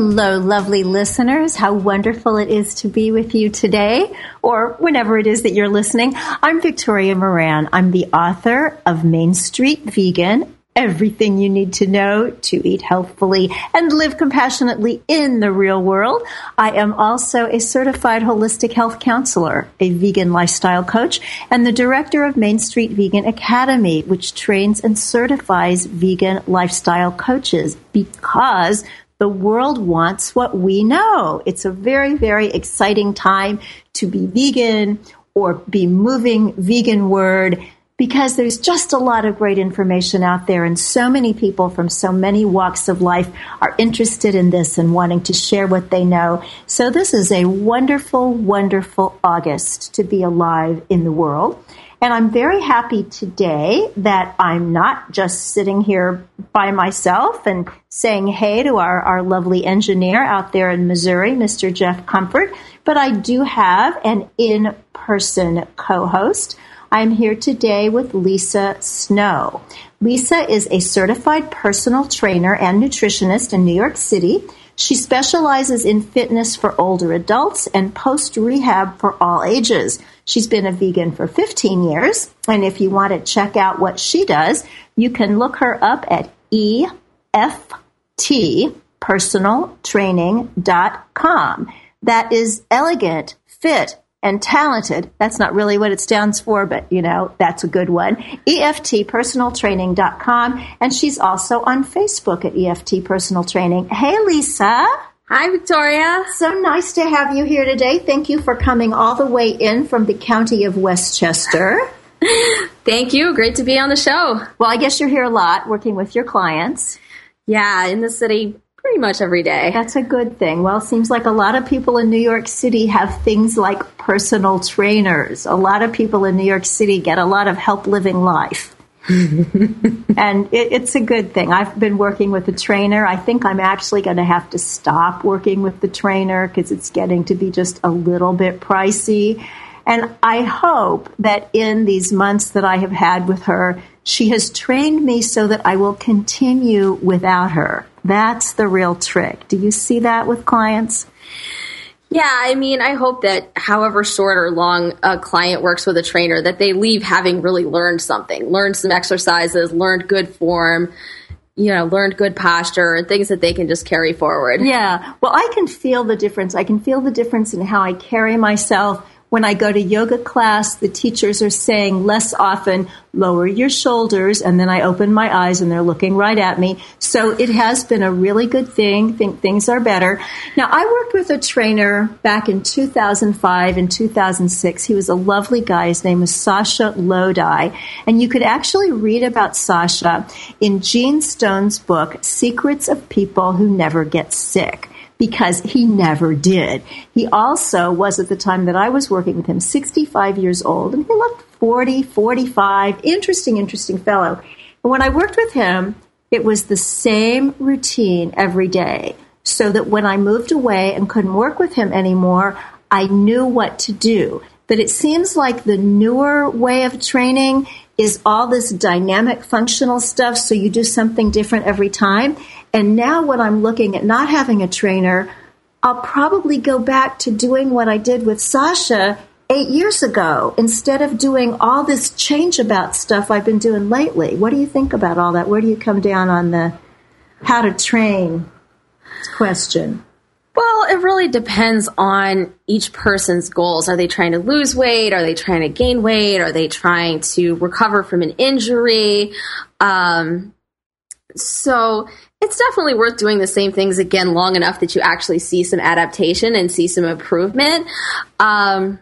Hello, lovely listeners. How wonderful it is to be with you today, or whenever it is that you're listening. I'm Victoria Moran. I'm the author of Main Street Vegan Everything You Need to Know to Eat Healthfully and Live Compassionately in the Real World. I am also a certified holistic health counselor, a vegan lifestyle coach, and the director of Main Street Vegan Academy, which trains and certifies vegan lifestyle coaches because the world wants what we know. It's a very, very exciting time to be vegan or be moving vegan word because there's just a lot of great information out there and so many people from so many walks of life are interested in this and wanting to share what they know. So this is a wonderful, wonderful August to be alive in the world. And I'm very happy today that I'm not just sitting here by myself and saying hey to our, our lovely engineer out there in Missouri, Mr. Jeff Comfort, but I do have an in person co host. I'm here today with Lisa Snow. Lisa is a certified personal trainer and nutritionist in New York City. She specializes in fitness for older adults and post rehab for all ages. She's been a vegan for 15 years. And if you want to check out what she does, you can look her up at EFTpersonaltraining.com. That is elegant, fit, and talented. That's not really what it stands for, but you know, that's a good one. EFTpersonaltraining.com. And she's also on Facebook at EFT Personal Training. Hey, Lisa. Hi, Victoria. So nice to have you here today. Thank you for coming all the way in from the county of Westchester. Thank you. Great to be on the show. Well, I guess you're here a lot working with your clients. Yeah, in the city pretty much every day. That's a good thing. Well, it seems like a lot of people in New York City have things like personal trainers. A lot of people in New York City get a lot of help living life. and it, it's a good thing. I've been working with a trainer. I think I'm actually going to have to stop working with the trainer because it's getting to be just a little bit pricey. And I hope that in these months that I have had with her, she has trained me so that I will continue without her. That's the real trick. Do you see that with clients? Yeah, I mean, I hope that however short or long a client works with a trainer, that they leave having really learned something, learned some exercises, learned good form, you know, learned good posture and things that they can just carry forward. Yeah. Well, I can feel the difference. I can feel the difference in how I carry myself When I go to yoga class, the teachers are saying less often, lower your shoulders, and then I open my eyes and they're looking right at me. So it has been a really good thing. Think things are better. Now, I worked with a trainer back in 2005 and 2006. He was a lovely guy. His name was Sasha Lodi. And you could actually read about Sasha in Gene Stone's book, Secrets of People Who Never Get Sick because he never did. He also was at the time that I was working with him 65 years old and he looked 40, 45. Interesting, interesting fellow. And when I worked with him, it was the same routine every day so that when I moved away and couldn't work with him anymore, I knew what to do. But it seems like the newer way of training is all this dynamic functional stuff, so you do something different every time. And now when I'm looking at not having a trainer, I'll probably go back to doing what I did with Sasha eight years ago instead of doing all this change about stuff I've been doing lately. What do you think about all that? Where do you come down on the how to train question? Well, it really depends on each person's goals. Are they trying to lose weight? Are they trying to gain weight? Are they trying to recover from an injury? Um, so it's definitely worth doing the same things again long enough that you actually see some adaptation and see some improvement. Um,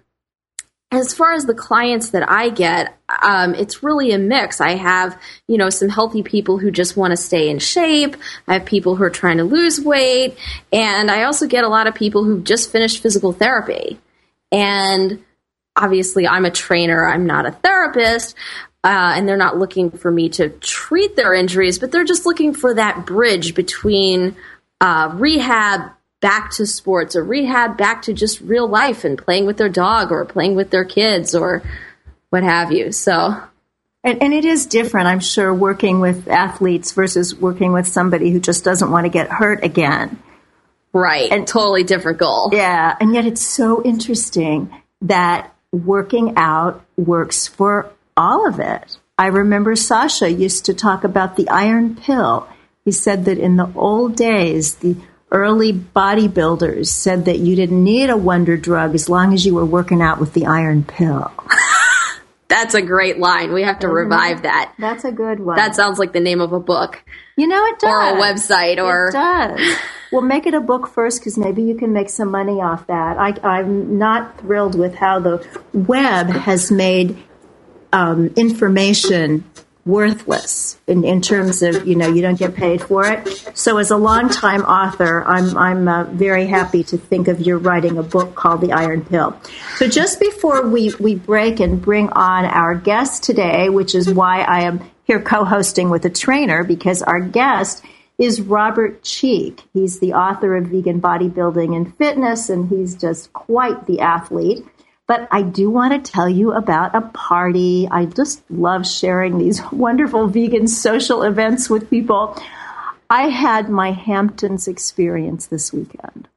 as far as the clients that I get, um, it's really a mix. I have, you know, some healthy people who just want to stay in shape. I have people who are trying to lose weight. And I also get a lot of people who've just finished physical therapy. And obviously, I'm a trainer, I'm not a therapist. Uh, and they're not looking for me to treat their injuries, but they're just looking for that bridge between uh, rehab back to sports or rehab back to just real life and playing with their dog or playing with their kids or what have you. So. And, and, it is different, I'm sure, working with athletes versus working with somebody who just doesn't want to get hurt again. Right. And totally different goal. Yeah. And yet it's so interesting that working out works for all of it. I remember Sasha used to talk about the iron pill. He said that in the old days, the early bodybuilders said that you didn't need a wonder drug as long as you were working out with the iron pill. That's a great line. We have to mm-hmm. revive that. That's a good one. That sounds like the name of a book. You know, it does. Or a website. Or it does. well, make it a book first because maybe you can make some money off that. I, I'm not thrilled with how the web has made um, information worthless in, in terms of you know you don't get paid for it. So as a longtime author, I'm I'm uh, very happy to think of you writing a book called The Iron Pill. So just before we we break and bring on our guest today, which is why I am here co-hosting with a trainer because our guest is Robert Cheeke. He's the author of Vegan Bodybuilding and Fitness, and he's just quite the athlete. But I do want to tell you about a party. I just love sharing these wonderful vegan social events with people. I had my Hamptons experience this weekend.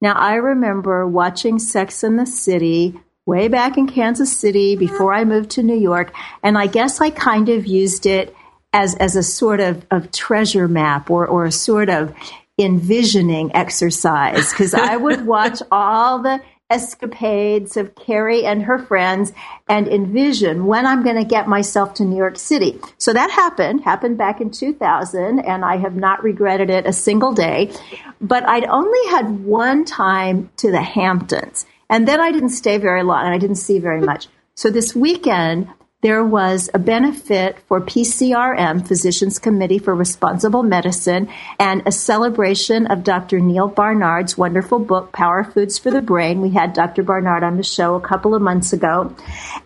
Now, I remember watching Sex in the City way back in Kansas City before I moved to New York, and I guess I kind of used it as, as a sort of, of treasure map or, or a sort of envisioning exercise because I would watch all the escapades of Carrie and her friends and envision when I'm going to get myself to New York City. So that happened, happened back in 2000, and I have not regretted it a single day. But I'd only had one time to the Hamptons, and then I didn't stay very long and I didn't see very much. So this weekend, there was a benefit for PCRM, Physicians Committee for Responsible Medicine, and a celebration of Dr. Neil Barnard's wonderful book, Power Foods for the Brain. We had Dr. Barnard on the show a couple of months ago.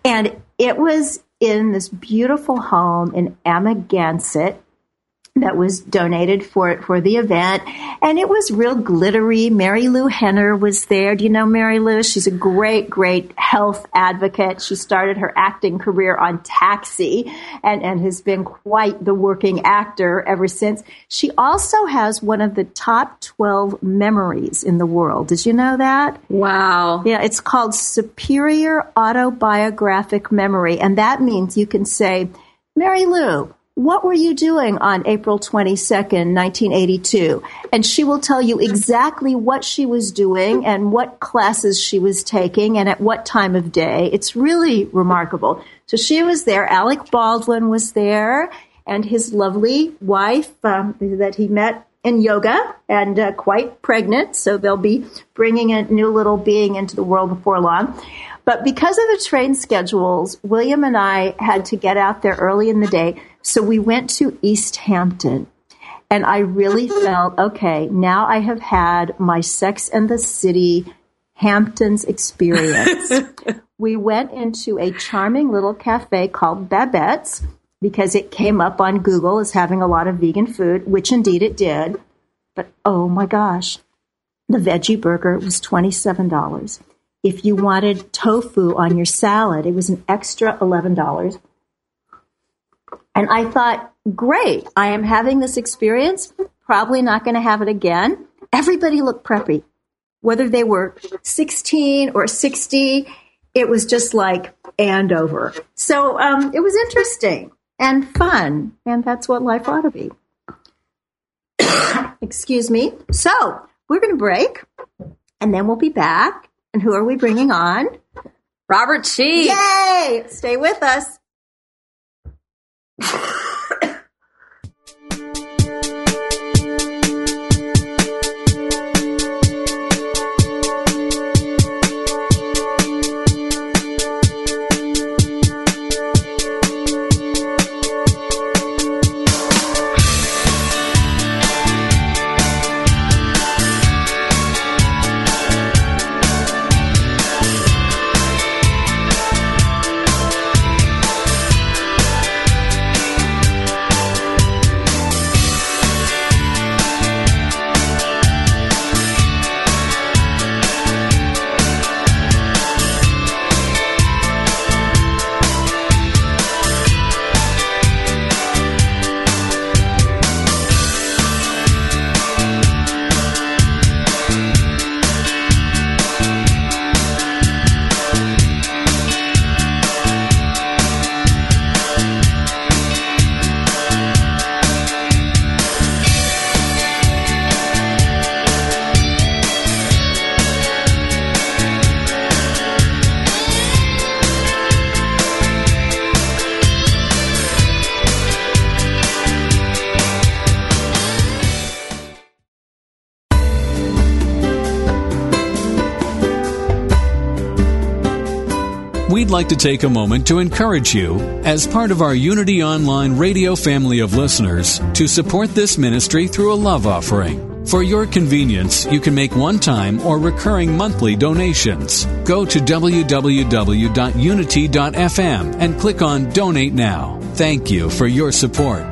And it was in this beautiful home in Amagansett that was donated for for the event, and it was real glittery. Marilu Henner was there. Do you know Marilu? She's a great, great health advocate. She started her acting career on Taxi, and and has been quite the working actor ever since. She also has one of the top twelve memories in the world. Did you know that? Wow. Yeah, it's called Superior Autobiographic Memory, and that means you can say, Marilu what were you doing on April 22nd, 1982? And she will tell you exactly what she was doing and what classes she was taking and at what time of day. It's really remarkable. So she was there. Alec Baldwin was there and his lovely wife um, that he met in yoga and uh, quite pregnant. So they'll be bringing a new little being into the world before long. But because of the train schedules, William and I had to get out there early in the day. So we went to East Hampton. And I really felt, okay, now I have had my Sex and the City Hamptons experience. we went into a charming little cafe called Babette's because it came up on Google as having a lot of vegan food, which indeed it did. But oh my gosh, the veggie burger was $27. If you wanted tofu on your salad, it was an extra $11. And I thought, great, I am having this experience. Probably not going to have it again. Everybody looked preppy. Whether they were 16 or 60, it was just like and over. So um, it was interesting and fun, and that's what life ought to be. Excuse me. So we're going to break, and then we'll be back. And who are we bringing on? Robert Cheeke. Yay! Stay with us. We'd like to take a moment to encourage you, as part of our Unity Online radio family of listeners, to support this ministry through a love offering. For your convenience, you can make one time or recurring monthly donations. Go to www.unity.fm and click on Donate Now. Thank you for your support.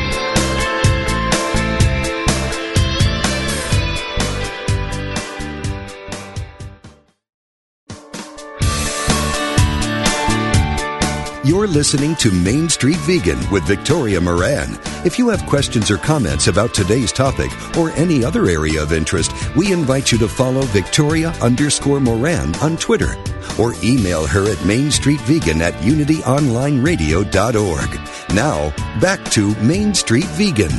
You're listening to Main Street Vegan with Victoria Moran. If you have questions or comments about today's topic or any other area of interest, we invite you to follow Victoria underscore Moran on Twitter or email her at mainstreetvegan at unityonlineradio.org. Now, back to Main Street Vegan.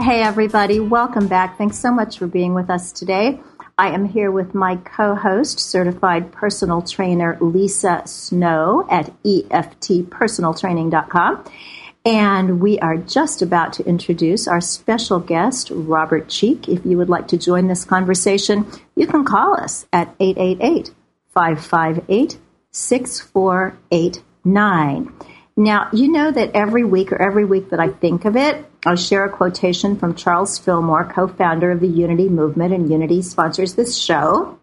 Hey, everybody. Welcome back. Thanks so much for being with us today. I am here with my co host, certified personal trainer Lisa Snow at EFTpersonaltraining.com. And we are just about to introduce our special guest, Robert Cheeke. If you would like to join this conversation, you can call us at 888 558 6489. Now, you know that every week or every week that I think of it, I'll share a quotation from Charles Fillmore, co founder of the Unity Movement, and Unity sponsors this show.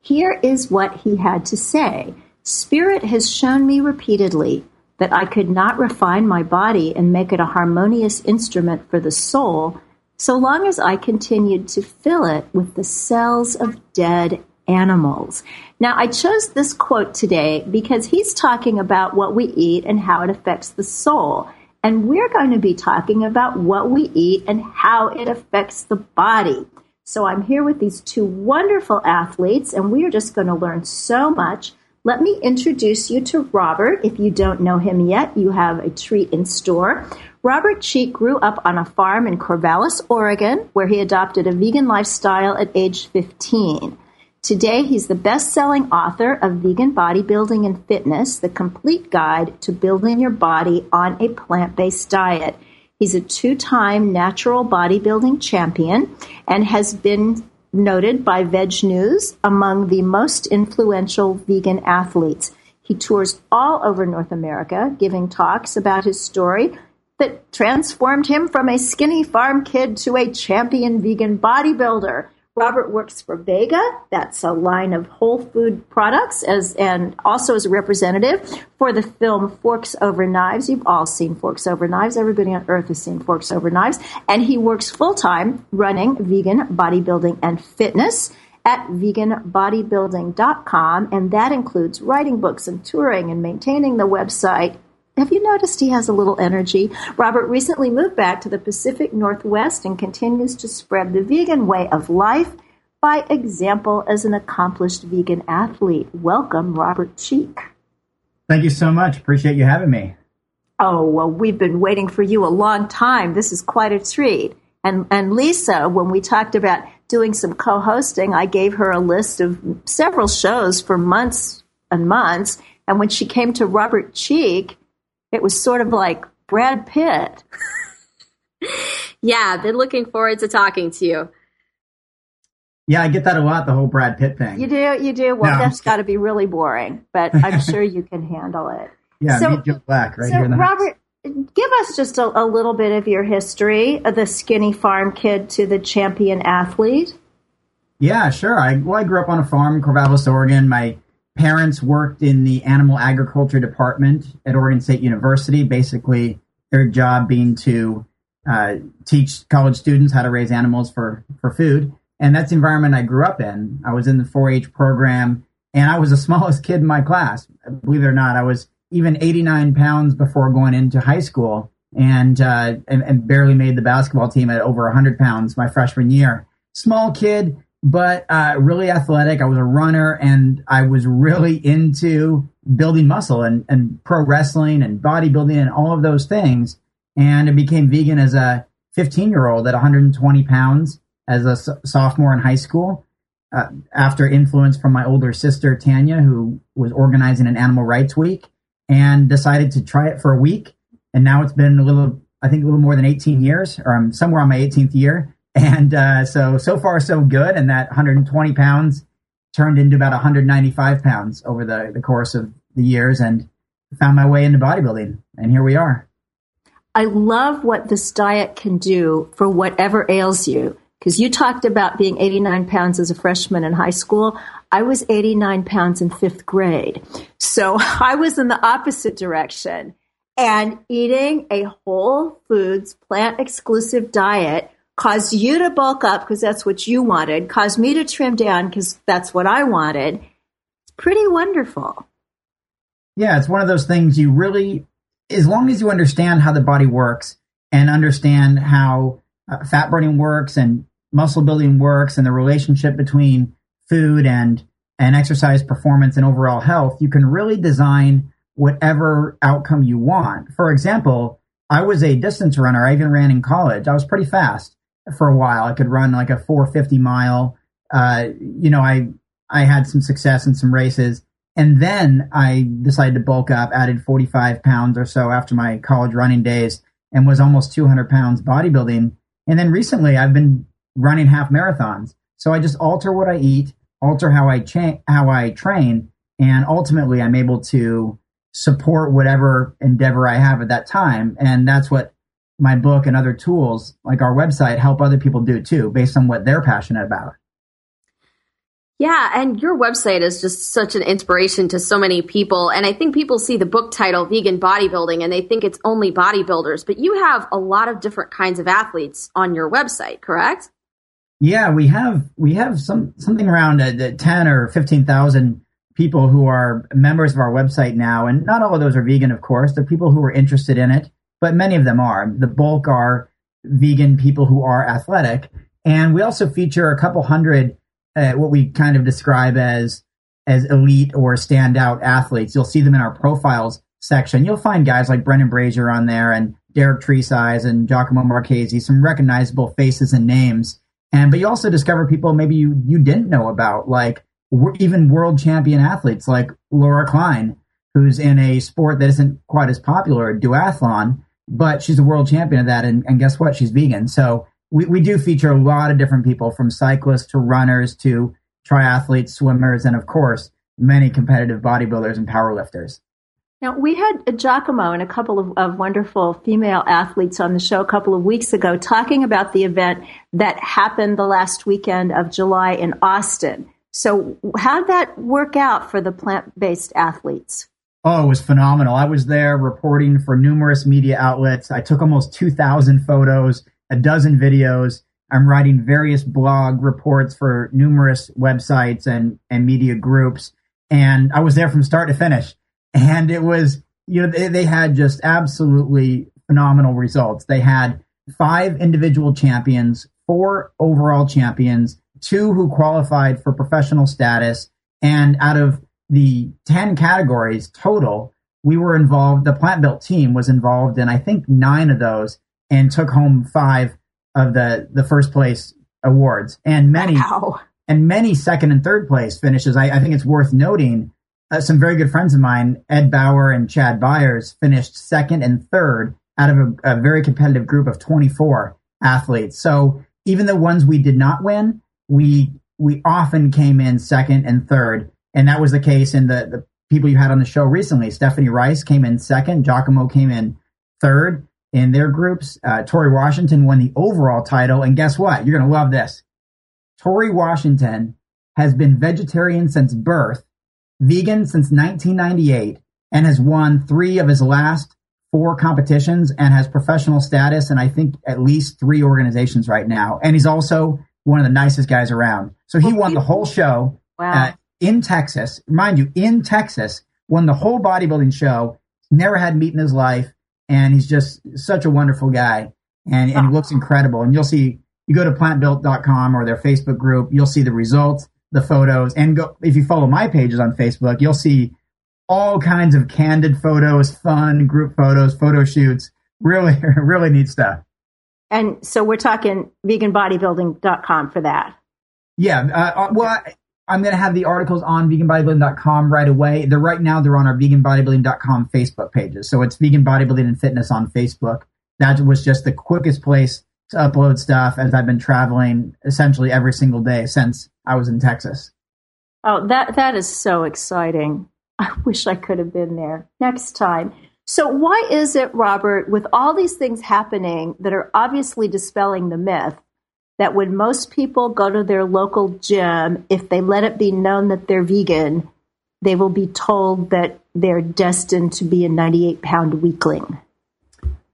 Here is what he had to say Spirit has shown me repeatedly that I could not refine my body and make it a harmonious instrument for the soul so long as I continued to fill it with the cells of dead animals. Now, I chose this quote today because he's talking about what we eat and how it affects the soul. And we're going to be talking about what we eat and how it affects the body. So I'm here with these two wonderful athletes, and we are just going to learn so much. Let me introduce you to Robert. If you don't know him yet, you have a treat in store. Robert Cheeke grew up on a farm in Corvallis, Oregon, where he adopted a vegan lifestyle at age 15. Today, he's the best selling author of Vegan Bodybuilding and Fitness, the complete guide to building your body on a plant based diet. He's a two time natural bodybuilding champion and has been noted by Veg News among the most influential vegan athletes. He tours all over North America, giving talks about his story that transformed him from a skinny farm kid to a champion vegan bodybuilder. Robert works for Vega. That's a line of whole food products as and also as a representative for the film Forks Over Knives. You've all seen Forks Over Knives. Everybody on earth has seen Forks Over Knives. And he works full time running vegan bodybuilding and fitness at veganbodybuilding.com. And that includes writing books and touring and maintaining the website have you noticed he has a little energy? Robert recently moved back to the Pacific Northwest and continues to spread the vegan way of life by example as an accomplished vegan athlete. Welcome, Robert Cheeke. Thank you so much. Appreciate you having me. Oh, well, we've been waiting for you a long time. This is quite a treat. And, and Lisa, when we talked about doing some co hosting, I gave her a list of several shows for months and months. And when she came to Robert Cheeke, it was sort of like Brad Pitt. yeah, been looking forward to talking to you. Yeah, I get that a lot, the whole Brad Pitt thing. You do, you do. Well, no, that's got to be really boring, but I'm sure you can handle it. Yeah, so, meet Joe Black right so here in the Robert, house. give us just a, a little bit of your history of the skinny farm kid to the champion athlete. Yeah, sure. I well, I grew up on a farm in Corvallis, Oregon. My parents worked in the animal agriculture department at Oregon State University, basically their job being to uh, teach college students how to raise animals for, for food. And that's the environment I grew up in. I was in the 4 H program and I was the smallest kid in my class. Believe it or not, I was even 89 pounds before going into high school and, uh, and, and barely made the basketball team at over 100 pounds my freshman year. Small kid, but uh, really athletic. I was a runner and I was really into building muscle and, and pro wrestling and bodybuilding and all of those things. And I became vegan as a 15 year old at 120 pounds as a sophomore in high school. Uh, after influence from my older sister Tanya, who was organizing an animal rights week, and decided to try it for a week. And now it's been a little, I think, a little more than 18 years, or I'm somewhere on my 18th year. And uh, so, so far, so good. And that 120 pounds turned into about 195 pounds over the, the course of the years and found my way into bodybuilding. And here we are. I love what this diet can do for whatever ails you. Because you talked about being 89 pounds as a freshman in high school. I was 89 pounds in fifth grade. So I was in the opposite direction. And eating a whole foods, plant exclusive diet caused you to bulk up because that's what you wanted, caused me to trim down because that's what I wanted. It's pretty wonderful. Yeah, it's one of those things you really, as long as you understand how the body works and understand how uh, fat burning works and muscle building works and the relationship between food and and exercise performance and overall health, you can really design whatever outcome you want. For example, I was a distance runner. I even ran in college. I was pretty fast for a while. I could run like a 450 mile uh, you know, I I had some success in some races, and then I decided to bulk up, added 45 pounds or so after my college running days, and was almost 200 pounds bodybuilding. And then recently, I've been running half marathons. So I just alter what I eat, alter how I cha- how I train, and ultimately, I'm able to support whatever endeavor I have at that time. And that's what my book and other tools like our website help other people do too, based on what they're passionate about. Yeah, and your website is just such an inspiration to so many people. And I think people see the book title, Vegan Bodybuilding, and they think it's only bodybuilders, but you have a lot of different kinds of athletes on your website, correct? Yeah, we have we have some something around uh, ten or fifteen thousand people who are members of our website now, and not all of those are vegan, of course. They're people who are interested in it, but many of them are. The bulk are vegan people who are athletic, and we also feature a couple hundred uh, what we kind of describe as as elite or standout athletes. You'll see them in our profiles section. You'll find guys like Brendan Brazier on there and Derek Tresize and Giacomo Marchese, some recognizable faces and names. And but you also discover people maybe you you didn't know about, like even world champion athletes like Laura Kline, who's in a sport that isn't quite as popular, duathlon, but she's a world champion of that. And, and guess what? She's vegan. So we, we do feature a lot of different people from cyclists to runners to triathletes, swimmers, and of course, many competitive bodybuilders and powerlifters. Now, we had Giacomo and a couple of, of, wonderful female athletes on the show a couple of weeks ago talking about the event that happened the last weekend of July in Austin. So, how'd that work out for the plant based athletes? Oh, it was phenomenal. I was there reporting for numerous media outlets. I took almost 2,000 photos a dozen videos. I'm writing various blog reports for numerous websites and, and media groups. And I was there from start to finish. And it was, you know, they, they had just absolutely phenomenal results. They had five individual champions, four overall champions, two who qualified for professional status. And out of the 10 categories total, we were involved, the plant built team was involved in, I think, nine of those and took home five of the the first place awards and many wow. and many second and third place finishes. I, I think it's worth noting. Uh, some very good friends of mine, Ed Bauer and Chad Byers, finished second and third out of a, a very competitive group of 24 athletes. So even the ones we did not win, we we often came in second and third, and that was the case in the the people you had on the show recently. Stephanie Rice came in second, Giacomo came in third, in their groups. Uh, Torre Washington won the overall title. And guess what? You're going to love this. Torre Washington has been vegetarian since birth, vegan since 1998, and has won three of his last four competitions and has professional status and I think at least three organizations right now. And he's also one of the nicest guys around. So he won the whole show wow. uh, in Texas. Mind you, in Texas, won the whole bodybuilding show, never had meat in his life and he's just such a wonderful guy and, and he looks incredible. And you'll see, you go to plantbuilt.com or their Facebook group, you'll see the results, the photos, and go, if you follow my pages on Facebook, you'll see all kinds of candid photos, fun group photos, photo shoots. Really, really neat stuff. And so we're talking veganbodybuilding.com for that. Yeah. Uh, uh well, I'm going to have the articles on veganbodybuilding.com right away. They're right now, they're on our veganbodybuilding.com Facebook pages. So it's vegan bodybuilding and fitness on Facebook. That was just the quickest place to upload stuff as I've been traveling essentially every single day since I was in Texas. Oh, that, that is so exciting. I wish I could have been there next time. So, why is it, Robert, with all these things happening that are obviously dispelling the myth, that when most people go to their local gym, if they let it be known that they're vegan, they will be told that they're destined to be a 98 pound weakling?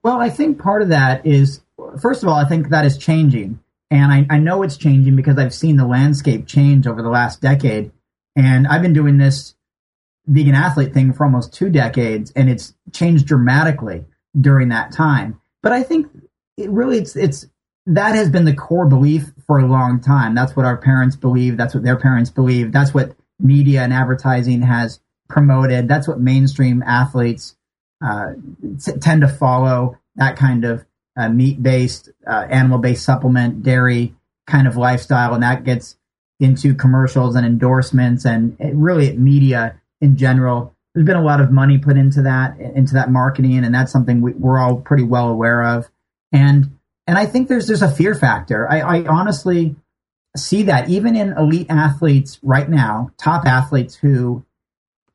Well, I think part of that is, first of all, I think that is changing. And I, I know it's changing because I've seen the landscape change over the last decade. And I've been doing this vegan athlete thing for almost two decades, and it's changed dramatically during that time. But I think it really it's it's that has been the core belief for a long time. That's what our parents believe. That's what their parents believe. That's what media and advertising has promoted. That's what mainstream athletes uh, t- tend to follow. That kind of uh, meat based, uh, animal based supplement, dairy kind of lifestyle, and that gets into commercials and endorsements and really media in general. There's been a lot of money put into that, into that marketing, and that's something we, are all pretty well aware of. And and I think there's there's a fear factor. I, I honestly see that even in elite athletes right now, top athletes who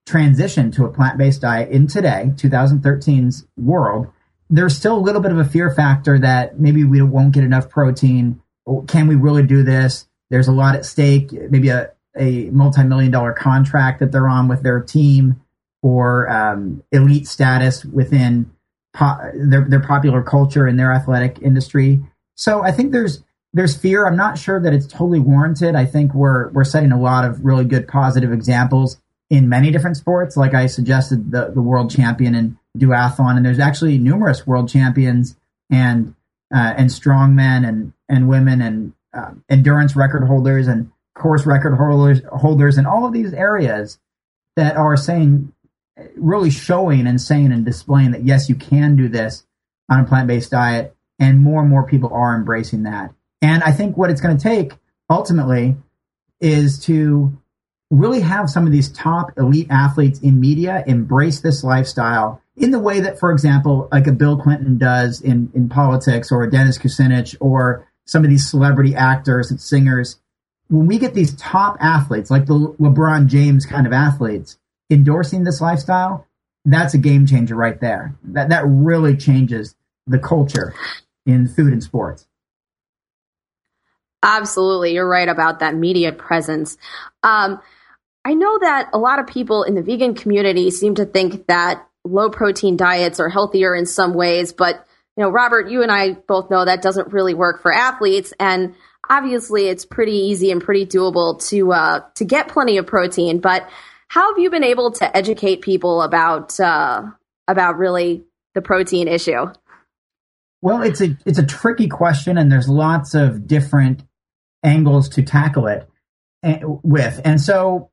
transition to a plant based diet in today, 2013's world, there's still a little bit of a fear factor that maybe we won't get enough protein. Can we really do this? There's a lot at stake, maybe a, a multi million dollar contract that they're on with their team or um, elite status within po- their, their popular culture and their athletic industry. So I think there's there's fear. I'm not sure that it's totally warranted. I think we're we're setting a lot of really good positive examples in many different sports. Like I suggested, the the world champion in duathlon, and there's actually numerous world champions and uh, and strongmen and and women and uh, endurance record holders and course record holders holders and all of these areas that are saying really showing and saying and displaying that yes you can do this on a plant-based diet and more and more people are embracing that and I think what it's going to take ultimately is to really have some of these top elite athletes in media embrace this lifestyle in the way that, for example, like a Bill Clinton does in, in politics or a Dennis Kucinich or some of these celebrity actors and singers. When we get these top athletes, like the LeBron James kind of athletes, endorsing this lifestyle, that's a game changer right there. That, that really changes the culture in food and sports. Absolutely. You're right about that media presence. Um, I know that a lot of people in the vegan community seem to think that low protein diets are healthier in some ways, but you know, Robert, you and I both know that doesn't really work for athletes, and obviously, it's pretty easy and pretty doable to uh, to get plenty of protein. But how have you been able to educate people about uh, about really the protein issue? Well, it's a it's a tricky question, and there's lots of different angles to tackle it eh, with. And so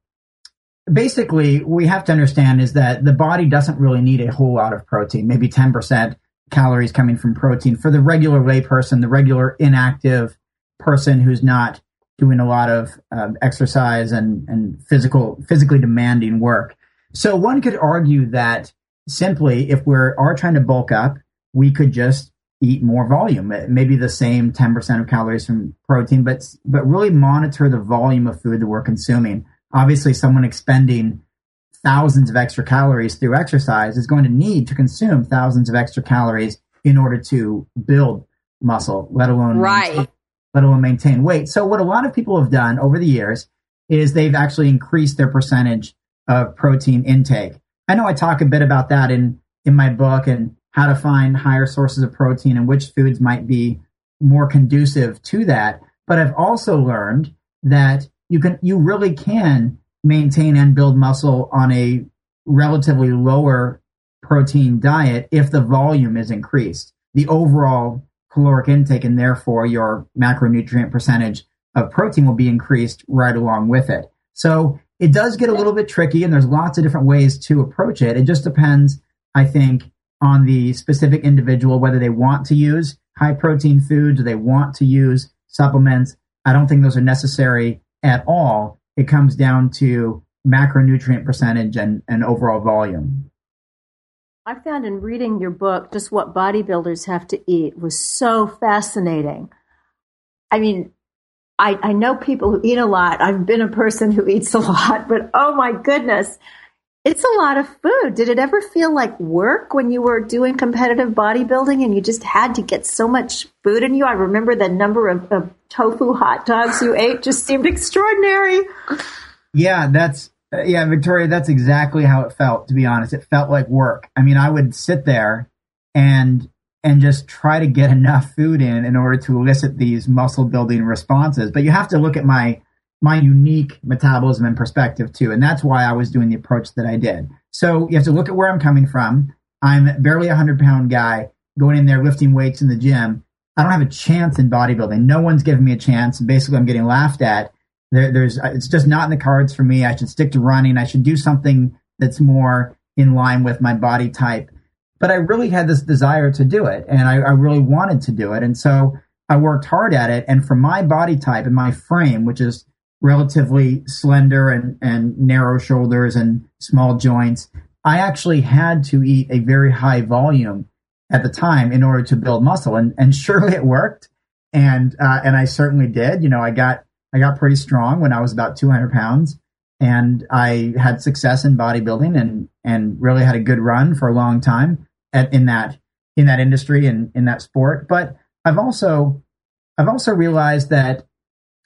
basically we have to understand is that the body doesn't really need a whole lot of protein, maybe 10% calories coming from protein for the regular layperson, the regular inactive person who's not doing a lot of um, exercise and, and physical, physically demanding work. So one could argue that simply if we are trying to bulk up, we could just eat more volume, maybe the same 10% of calories from protein, but, but really monitor the volume of food that we're consuming. Obviously, someone expending thousands of extra calories through exercise is going to need to consume thousands of extra calories in order to build muscle, let alone right. Let alone maintain weight. So what a lot of people have done over the years is they've actually increased their percentage of protein intake. I know I talk a bit about that in in my book and how to find higher sources of protein and which foods might be more conducive to that. But I've also learned that you can, you really can maintain and build muscle on a relatively lower protein diet if the volume is increased. The overall caloric intake and therefore your macronutrient percentage of protein will be increased right along with it. So it does get a little bit tricky and there's lots of different ways to approach it. It just depends, I think, on the specific individual, whether they want to use high protein foods or they want to use supplements. I don't think those are necessary at all. It comes down to macronutrient percentage and, and overall volume. I found in reading your book just what bodybuilders have to eat was so fascinating. I mean, I, I know people who eat a lot. I've been a person who eats a lot, but oh my goodness, it's a lot of food. Did it ever feel like work when you were doing competitive bodybuilding and you just had to get so much food in you? I remember the number of, of tofu hot dogs you ate just seemed extraordinary. Yeah, that's uh, yeah, Victoria, that's exactly how it felt to be honest. It felt like work. I mean, I would sit there and and just try to get enough food in in order to elicit these muscle building responses. But you have to look at my my unique metabolism and perspective too. And that's why I was doing the approach that I did. So you have to look at where I'm coming from. I'm barely a hundred pound guy going in there lifting weights in the gym. I don't have a chance in bodybuilding. No one's giving me a chance. Basically, I'm getting laughed at. There, there's, it's just not in the cards for me. I should stick to running. I should do something that's more in line with my body type. But I really had this desire to do it and I, I really wanted to do it. And so I worked hard at it. And for my body type and my frame, which is relatively slender and, and narrow shoulders and small joints. I actually had to eat a very high volume at the time in order to build muscle, and and surely it worked. And uh, and I certainly did. You know, I got I got pretty strong when I was about 200 pounds, and I had success in bodybuilding and and really had a good run for a long time at, in that in that industry and in that sport. But I've also I've also realized that,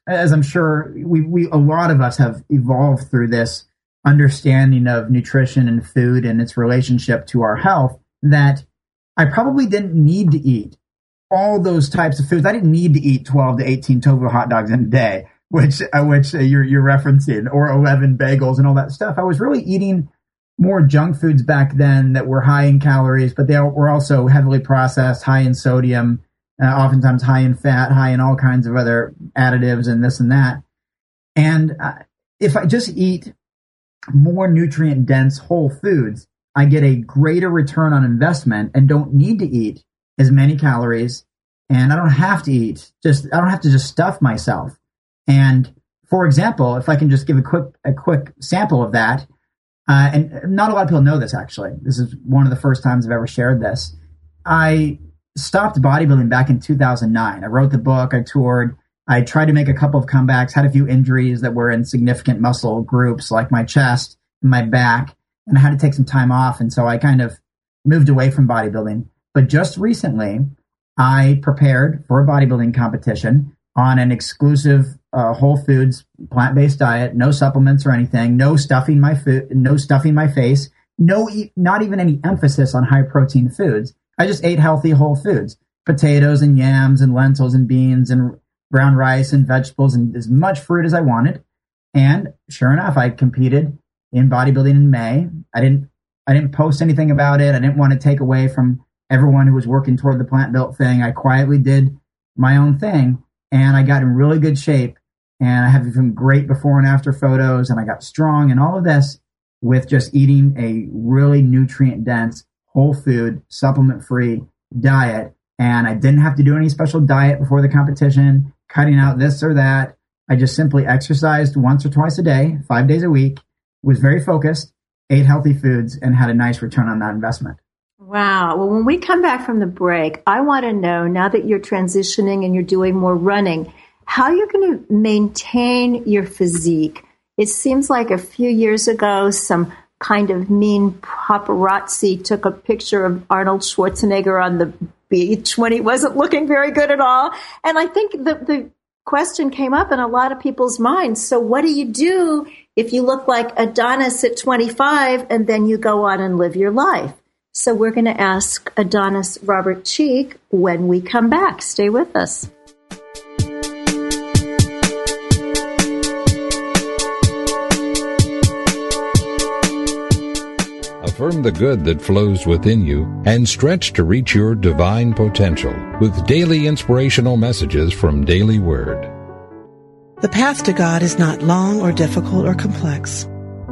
as I'm sure we we a lot of us have evolved through this understanding of nutrition and food and its relationship to our health, that I probably didn't need to eat all those types of foods. I didn't need to eat 12 to 18 tofu hot dogs in a day, which uh, which uh, you're you're referencing, or 11 bagels and all that stuff. I was really eating more junk foods back then that were high in calories, but they were also heavily processed, high in sodium, uh, oftentimes high in fat, high in all kinds of other additives and this and that. And uh, if I just eat more nutrient dense whole foods, I get a greater return on investment and don't need to eat as many calories and I don't have to eat just I don't have to just stuff myself. And for example, if I can just give a quick a quick sample of that, uh, and not a lot of people know this actually. This is one of the first times I've ever shared this. I stopped bodybuilding back in 2009. I wrote the book, I toured, I tried to make a couple of comebacks, had a few injuries that were in significant muscle groups like my chest and my back, and I had to take some time off. And so I kind of moved away from bodybuilding. But just recently, I prepared for a bodybuilding competition on an exclusive uh, whole foods plant based diet, no supplements or anything, no stuffing my food, no stuffing my face, no, not even any emphasis on high protein foods. I just ate healthy whole foods, potatoes and yams and lentils and beans and brown rice and vegetables and as much fruit as I wanted. And sure enough, I competed in bodybuilding in May. I didn't I didn't post anything about it. I didn't want to take away from everyone who was working toward the plant built thing. I quietly did my own thing and I got in really good shape and I have some great before and after photos and I got strong and all of this with just eating a really nutrient dense, whole food, supplement free diet. And I didn't have to do any special diet before the competition, cutting out this or that. I just simply exercised once or twice a day, five days a week, was very focused, ate healthy foods, and had a nice return on that investment. Wow. Well, when we come back from the break, I want to know now that you're transitioning and you're doing more running, how you're going to maintain your physique. It seems like a few years ago, some kind of mean paparazzi took a picture of Arnold Schwarzenegger on the beach when he wasn't looking very good at all. And I think the, the question came up in a lot of people's minds. So what do you do if you look like Adonis at 25 and then you go on and live your life. So we're going to ask Adonis Robert Cheeke when we come back. Stay with us. Affirm the good that flows within you and stretch to reach your divine potential with daily inspirational messages from Daily Word. The path to God is not long or difficult or complex.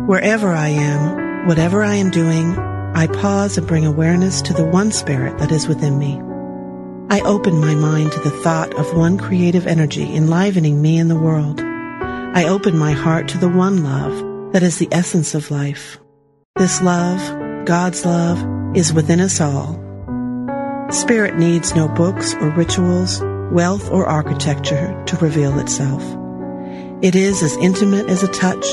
Wherever I am, whatever I am doing, I pause and bring awareness to the one spirit that is within me. I open my mind to the thought of one creative energy enlivening me and the world. I open my heart to the one love that is the essence of life. This love, God's love, is within us all. Spirit needs no books or rituals, wealth or architecture to reveal itself. It is as intimate as a touch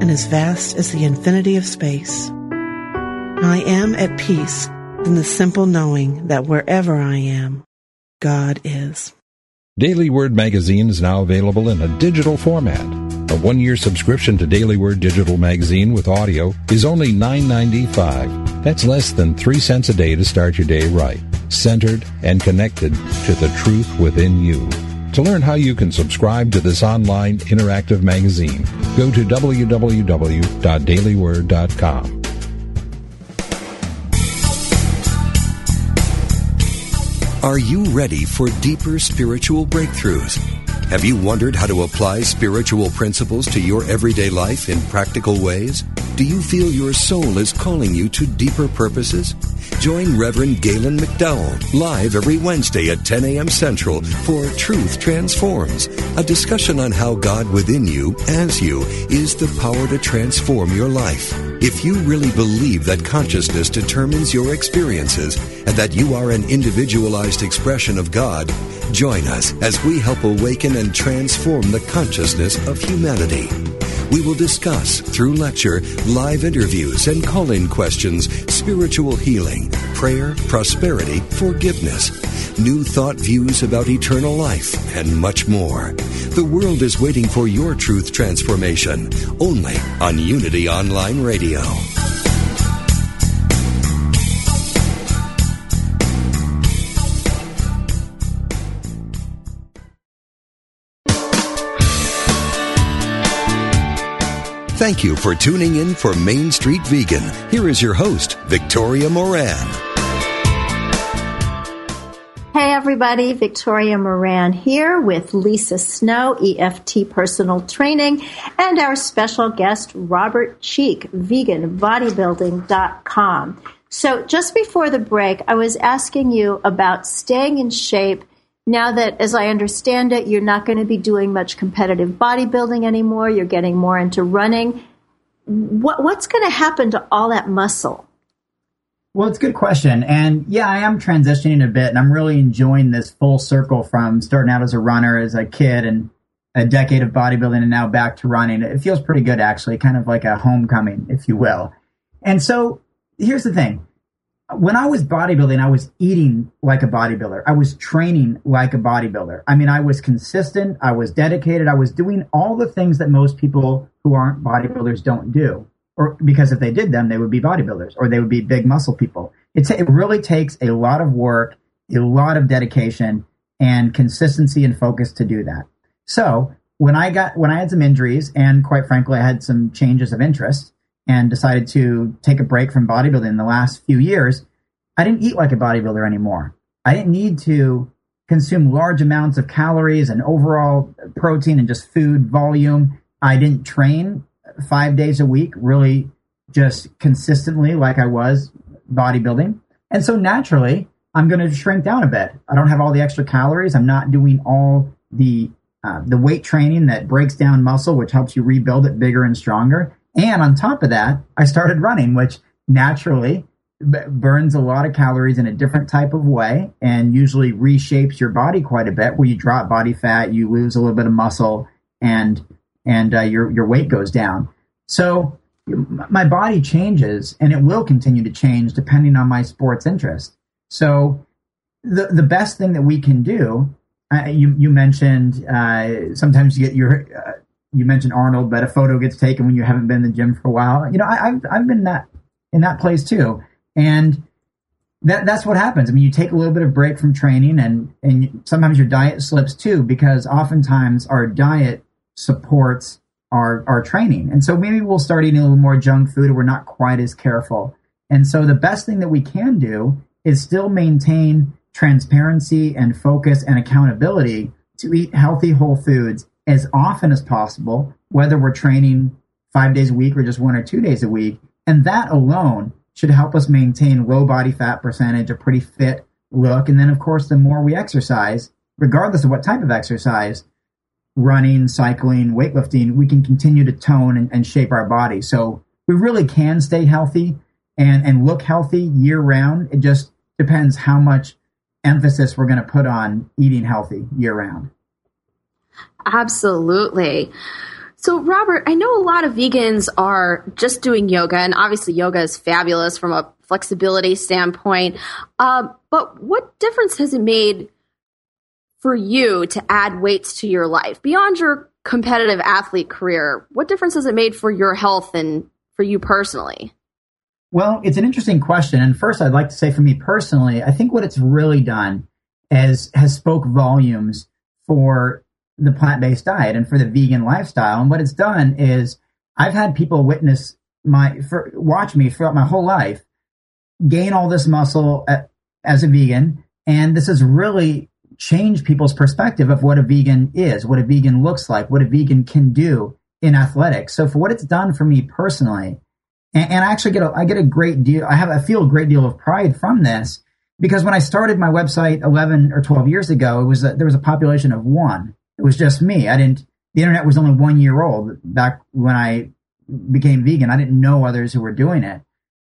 and as vast as the infinity of space. I am at peace in the simple knowing that wherever I am, God is. Daily Word magazine is now available in a digital format. A one-year subscription to Daily Word digital magazine with audio is only $9.95. That's less than 3 cents a day to start your day right, centered and connected to the truth within you. To learn how you can subscribe to this online interactive magazine, go to www.dailyword.com. Are you ready for deeper spiritual breakthroughs? Have you wondered how to apply spiritual principles to your everyday life in practical ways? Do you feel your soul is calling you to deeper purposes? Join Reverend Galen McDowell live every Wednesday at 10 a.m. Central for Truth Transforms, a discussion on how God within you, as you, is the power to transform your life. If you really believe that consciousness determines your experiences and that you are an individualized expression of God, join us as we help awaken and transform the consciousness of humanity. We will discuss, through lecture, live interviews, and call in questions, spiritual healing, prayer, prosperity, forgiveness, new thought views about eternal life, and much more. The world is waiting for your truth transformation, only on Unity Online Radio. Thank you for tuning in for Main Street Vegan. Here is your host, Victoria Moran. Hey everybody, Victoria Moran here with Lisa Snow, EFT Personal Training, and our special guest, Robert Cheeke, veganbodybuilding.com. So just before the break, I was asking you about staying in shape now that, as I understand it, you're not going to be doing much competitive bodybuilding anymore, you're getting more into running. What, what's going to happen to all that muscle? Well, it's a good question. And yeah, I am transitioning a bit and I'm really enjoying this full circle from starting out as a runner as a kid and a decade of bodybuilding and now back to running. It feels pretty good actually, kind of like a homecoming, if you will. And so here's the thing when I was bodybuilding, I was eating like a bodybuilder. I was training like a bodybuilder. I mean, I was consistent. I was dedicated. I was doing all the things that most people who aren't bodybuilders don't do. Or because if they did them, they would be bodybuilders or they would be big muscle people. It's, it really takes a lot of work, a lot of dedication and consistency and focus to do that. So when I got, when I had some injuries and quite frankly, I had some changes of interest, and decided to take a break from bodybuilding in the last few years, I didn't eat like a bodybuilder anymore. I didn't need to consume large amounts of calories and overall protein and just food volume. I didn't train five days a week, really just consistently like I was bodybuilding. And so naturally, I'm going to shrink down a bit. I don't have all the extra calories. I'm not doing all the uh, the weight training that breaks down muscle, which helps you rebuild it bigger and stronger. And on top of that, I started running, which naturally b- burns a lot of calories in a different type of way and usually reshapes your body quite a bit where you drop body fat, you lose a little bit of muscle and, and uh, your, your weight goes down. So my body changes and it will continue to change depending on my sports interest. So the, the best thing that we can do uh, you you mentioned uh, sometimes you get your uh, you mentioned Arnold, but a photo gets taken when you haven't been in the gym for a while. You know, I, have I've been that in that place too, and that that's what happens. I mean, you take a little bit of break from training, and and sometimes your diet slips too, because oftentimes our diet supports our our training, and so maybe we'll start eating a little more junk food, or we're not quite as careful. And so the best thing that we can do is still maintain transparency and focus and accountability to eat healthy whole foods as often as possible, whether we're training five days a week or just one or two days a week. And that alone should help us maintain low body fat percentage, a pretty fit look. And then, of course, the more we exercise, regardless of what type of exercise, running, cycling, weightlifting, we can continue to tone and, and shape our body. So we really can stay healthy and, and look healthy year round. It just depends how much emphasis we're going to put on eating healthy year round. Absolutely. So, Robert, I know a lot of vegans are just doing yoga, and obviously, yoga is fabulous from a flexibility standpoint. Uh, but what difference has it made for you to add weights to your life beyond your competitive athlete career? What difference has it made for your health and for you personally? Well, it's an interesting question. And first, I'd like to say for me personally, I think what it's really done is has spoke volumes for the plant-based diet and for the vegan lifestyle. And what it's done is I've had people witness my, for, watch me throughout my whole life gain all this muscle at, as a vegan. And this has really changed people's perspective of what a vegan is, what a vegan looks like, what a vegan can do in athletics. So for what it's done for me personally, and, and I actually get a I get a great deal. I have I feel a great deal of pride from this because when I started my website 11 or 12 years ago, it was a, there was a population of one. It was just me. I didn't. The internet was only one year old back when I became vegan. I didn't know others who were doing it.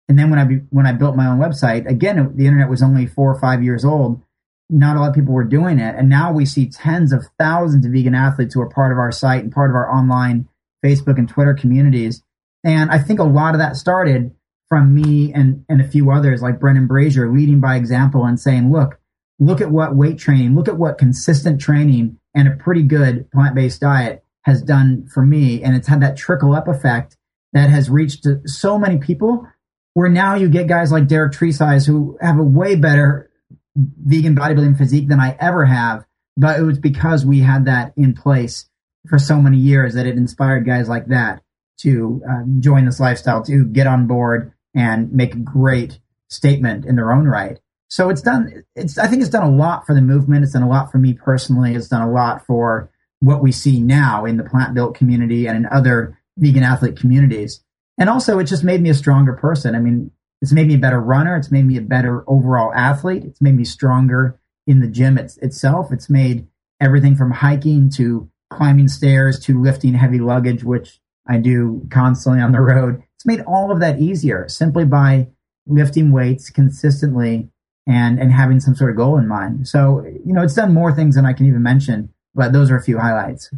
And then when I when I built my own website, again, the internet was only four or five years old. Not a lot of people were doing it, and now we see tens of thousands of vegan athletes who are part of our site and part of our online Facebook and Twitter communities. And I think a lot of that started from me and, and a few others like Brendan Brazier leading by example and saying, look, look at what weight training, look at what consistent training and a pretty good plant based diet has done for me. And it's had that trickle up effect that has reached so many people where now you get guys like Derek Tresize who have a way better vegan bodybuilding physique than I ever have. But it was because we had that in place for so many years that it inspired guys like that to uh, join this lifestyle, to get on board and make a great statement in their own right. So it's done. It's I think it's done a lot for the movement. It's done a lot for me personally. It's done a lot for what we see now in the plant built community and in other vegan athlete communities. And also, it just made me a stronger person. I mean, it's made me a better runner. It's made me a better overall athlete. It's made me stronger in the gym it's, itself. It's made everything from hiking to climbing stairs to lifting heavy luggage, which I do constantly on the road. It's made all of that easier simply by lifting weights consistently and and having some sort of goal in mind. So, you know, it's done more things than I can even mention, but those are a few highlights.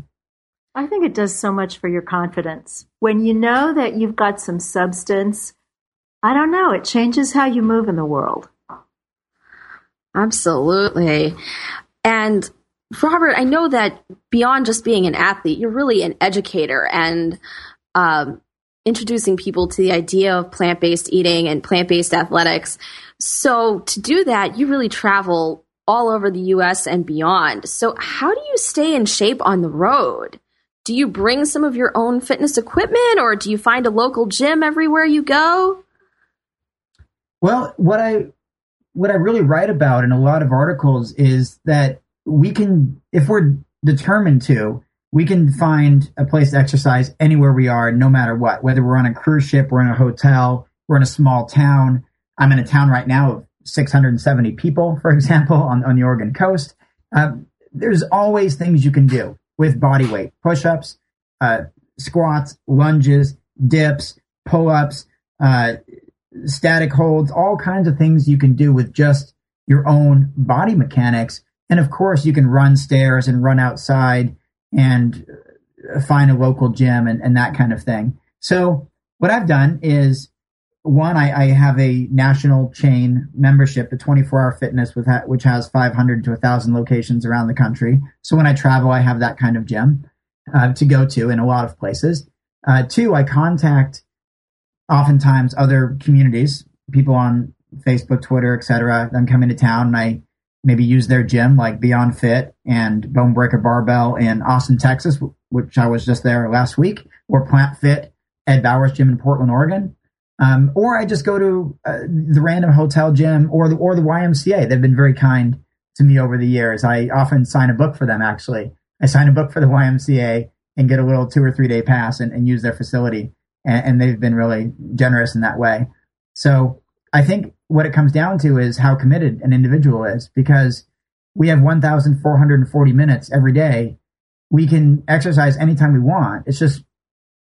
I think it does so much for your confidence. When you know that you've got some substance, I don't know, it changes how you move in the world. Absolutely. And Robert, I know that beyond just being an athlete, you're really an educator and um, introducing people to the idea of plant based eating and plant based athletics. So, to do that, you really travel all over the US and beyond. So, how do you stay in shape on the road? Do you bring some of your own fitness equipment or do you find a local gym everywhere you go? Well, what I what I really write about in a lot of articles is that we can, if we're determined to, we can find a place to exercise anywhere we are, no matter what. Whether we're on a cruise ship, we're in a hotel, we're in a small town. I'm in a town right now of 670 people, for example, on, on the Oregon coast. Um, there's always things you can do with body weight push ups, uh, squats, lunges, dips, pull ups, uh, static holds, all kinds of things you can do with just your own body mechanics and of course, you can run stairs and run outside and find a local gym and, and that kind of thing. So what I've done is one, I, I have a national chain membership to 24 hour fitness with which has 500 to 1000 locations around the country. So when I travel, I have that kind of gym uh, to go to in a lot of places. Uh, two, I contact oftentimes other communities, people on Facebook, Twitter, etc. I'm coming to town and I maybe use their gym like Beyond Fit and Bone Breaker Barbell in Austin, Texas, which I was just there last week, or Plant Fit Ed Bowers Gym in Portland, Oregon. Um, or I just go to uh, the random hotel gym or the or the YMCA. They've been very kind to me over the years. I often sign a book for them. Actually, I sign a book for the YMCA and get a little two or three day pass and, and use their facility, and, and they've been really generous in that way. So I think what it comes down to is how committed an individual is because we have 1,440 minutes every day. We can exercise anytime we want. It's just,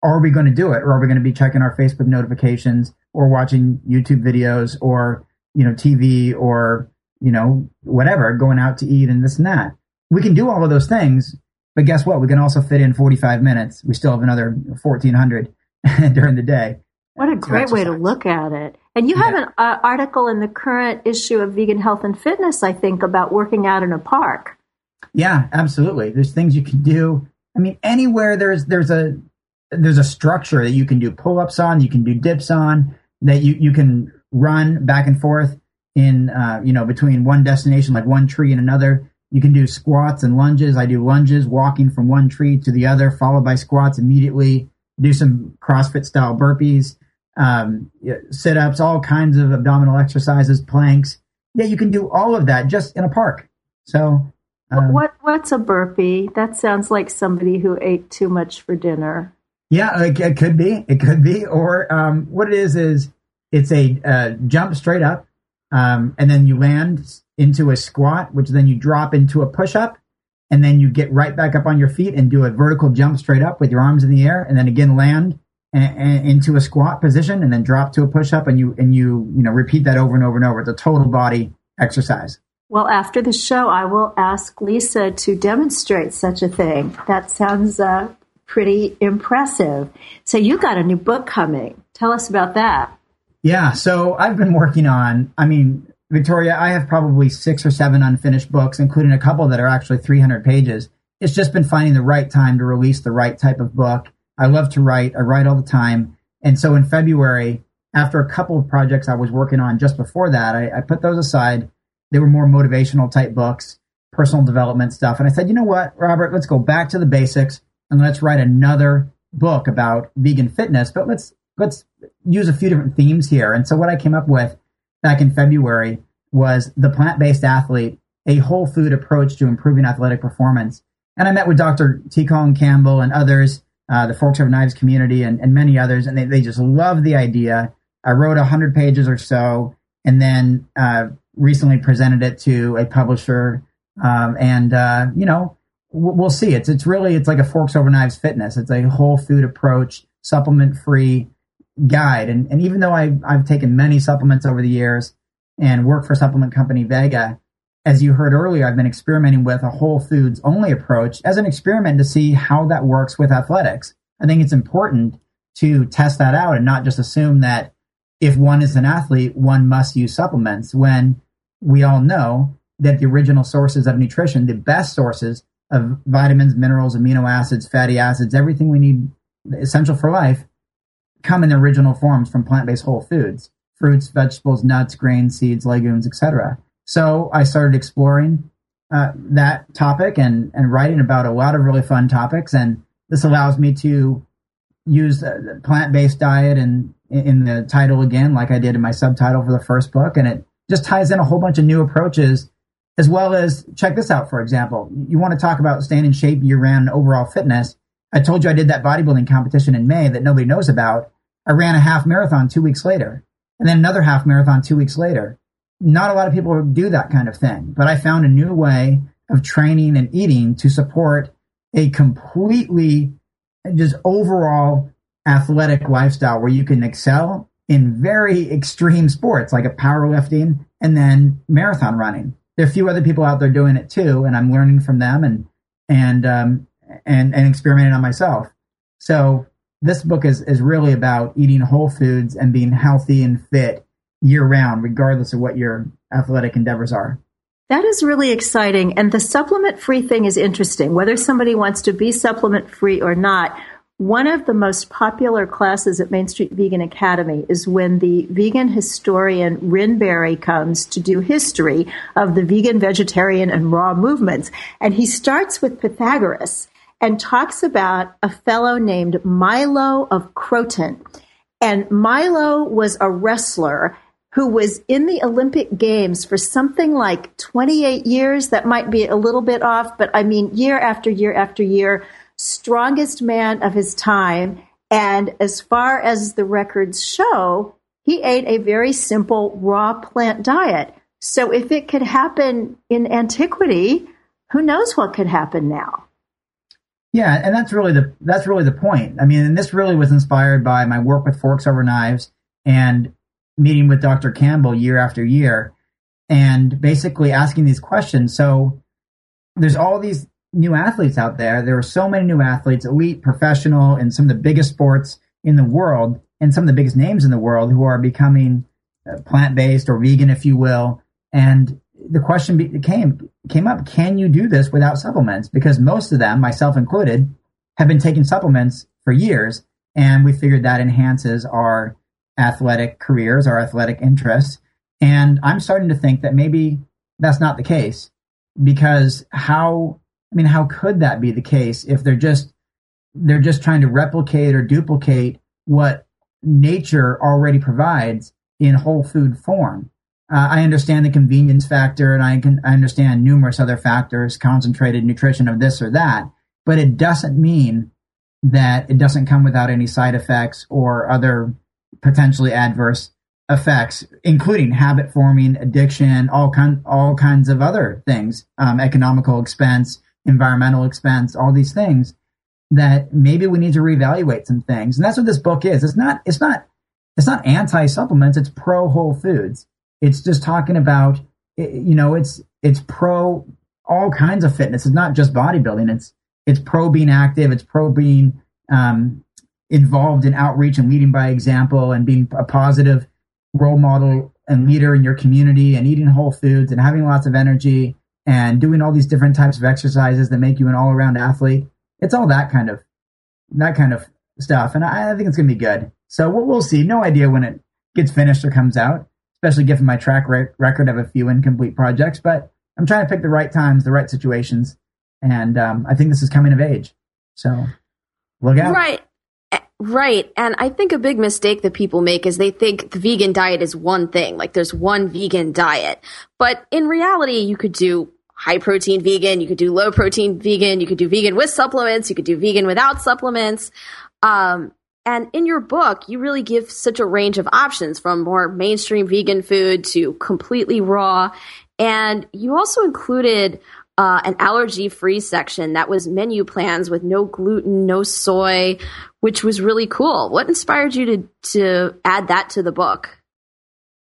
are we going to do it or are we going to be checking our Facebook notifications or watching YouTube videos or, you know, TV or, you know, whatever, going out to eat and this and that. We can do all of those things, but guess what? We can also fit in 45 minutes. We still have another 1400 during the day. What a great way to look at it. And you yeah. have an uh, article in the current issue of Vegan Health and Fitness, I think, about working out in a park. Yeah, absolutely. There's things you can do. I mean, anywhere there's there's a there's a structure that you can do pull-ups on, you can do dips on, that you you can run back and forth in uh, you know between one destination like one tree and another. You can do squats and lunges. I do lunges, walking from one tree to the other, followed by squats immediately. Do some CrossFit style burpees um, sit ups, all kinds of abdominal exercises, planks. Yeah, you can do all of that just in a park. So, um, what what's a burpee? That sounds like somebody who ate too much for dinner. Yeah, it, it could be. It could be. Or um, what it is is it's a uh, jump straight up, um, and then you land into a squat, which then you drop into a push up, and then you get right back up on your feet and do a vertical jump straight up with your arms in the air, and then again land a- a- into a squat position, and then drop to a push up, and you and you you know repeat that over and over and over. It's a total body exercise. Well, after the show, I will ask Lisa to demonstrate such a thing. That sounds uh, pretty impressive. So, you got a new book coming. Tell us about that. Yeah, so I've been working on, I mean, Victoria, I have probably six or seven unfinished books, including a couple that are actually 300 pages. It's just been finding the right time to release the right type of book. I love to write, I write all the time. And so in February, after a couple of projects I was working on just before that, I, I put those aside they were more motivational type books, personal development stuff. And I said, you know what, Robert, let's go back to the basics and let's write another book about vegan fitness, but let's let's use a few different themes here. And so what I came up with back in February was the plant-based athlete, a whole food approach to improving athletic performance. And I met with Dr. T. Colin Campbell and others, uh, the Forks Over Knives community and, and many others, and they, they just love the idea. I wrote 100 pages or so, and then uh, recently presented it to a publisher, um, and uh, you know we'll see. It's it's really it's like a forks over knives fitness. It's a whole food approach, supplement free guide. And and even though I I've taken many supplements over the years and work for supplement company Vega, as you heard earlier, I've been experimenting with a whole foods only approach as an experiment to see how that works with athletics. I think it's important to test that out and not just assume that if one is an athlete, one must use supplements when we all know that the original sources of nutrition, the best sources of vitamins, minerals, amino acids, fatty acids, everything we need essential for life, come in original forms from plant-based whole foods, fruits, vegetables, nuts, grains, seeds, legumes, etc. So I started exploring uh, that topic and and writing about a lot of really fun topics, and this allows me to use plant-based diet and in the title again, like I did in my subtitle for the first book, and it just ties in a whole bunch of new approaches, as well as check this out, for example. You want to talk about staying in shape year round and overall fitness. I told you I did that bodybuilding competition in May that nobody knows about. I ran a half marathon two weeks later, and then another half marathon two weeks later. Not a lot of people do that kind of thing, but I found a new way of training and eating to support a completely just overall athletic lifestyle where you can excel in very extreme sports like a powerlifting and then marathon running. There are a few other people out there doing it too, and I'm learning from them and and um, and and experimenting on myself. So this book is is really about eating whole foods and being healthy and fit year round, regardless of what your athletic endeavors are. That is really exciting. And the supplement free thing is interesting. Whether somebody wants to be supplement free or not, one of the most popular classes at Main Street Vegan Academy is when the vegan historian Rynn Berry comes to do history of the vegan, vegetarian, and raw movements. And he starts with Pythagoras and talks about a fellow named Milo of Croton. And Milo was a wrestler who was in the Olympic Games for something like 28 years. That might be a little bit off, but I mean, year after year after year strongest man of his time. And as far as the records show, he ate a very simple raw plant diet. So if it could happen in antiquity, who knows what could happen now? Yeah, and that's really the that's really the point. I mean, and this really was inspired by my work with Forks Over Knives and meeting with Dr. Campbell year after year and basically asking these questions. So there's all these new athletes out there. There are so many new athletes, elite, professional, and some of the biggest sports in the world, and some of the biggest names in the world who are becoming uh, plant based or vegan, if you will. And the question came came up: Can you do this without supplements? Because most of them, myself included, have been taking supplements for years, and we figured that enhances our athletic careers, our athletic interests. And I'm starting to think that maybe that's not the case because how I mean, how could that be the case if they're just they're just trying to replicate or duplicate what nature already provides in whole food form? Uh, I understand the convenience factor, and I can I understand numerous other factors, concentrated nutrition of this or that, but it doesn't mean that it doesn't come without any side effects or other potentially adverse effects, including habit forming, addiction, all kind, all kinds of other things, um, economical expense, environmental expense, all these things that maybe we need to reevaluate some things. And that's what this book is. It's not, it's not, it's not anti supplements. It's pro whole foods. It's just talking about, you know, it's, it's pro all kinds of fitness. It's not just bodybuilding. It's, it's pro being active. It's pro being, um, involved in outreach and leading by example and being a positive role model and leader in your community and eating whole foods and having lots of energy and doing all these different types of exercises that make you an all around athlete. It's all that kind of that kind of stuff, and I, I think it's going to be good. So we'll, we'll, see. No idea when it gets finished or comes out, especially given my track re- record of a few incomplete projects. But I'm trying to pick the right times, the right situations, and um, I think this is coming of age. So look out. Right. Right. And I think a big mistake that people make is they think the vegan diet is one thing, like there's one vegan diet. But in reality, you could do high protein vegan, you could do low protein vegan, you could do vegan with supplements, you could do vegan without supplements. Um, and in your book, you really give such a range of options from more mainstream vegan food to completely raw. And you also included uh, an allergy free section that was menu plans with no gluten, no soy, which was really cool. What inspired you to, to add that to the book?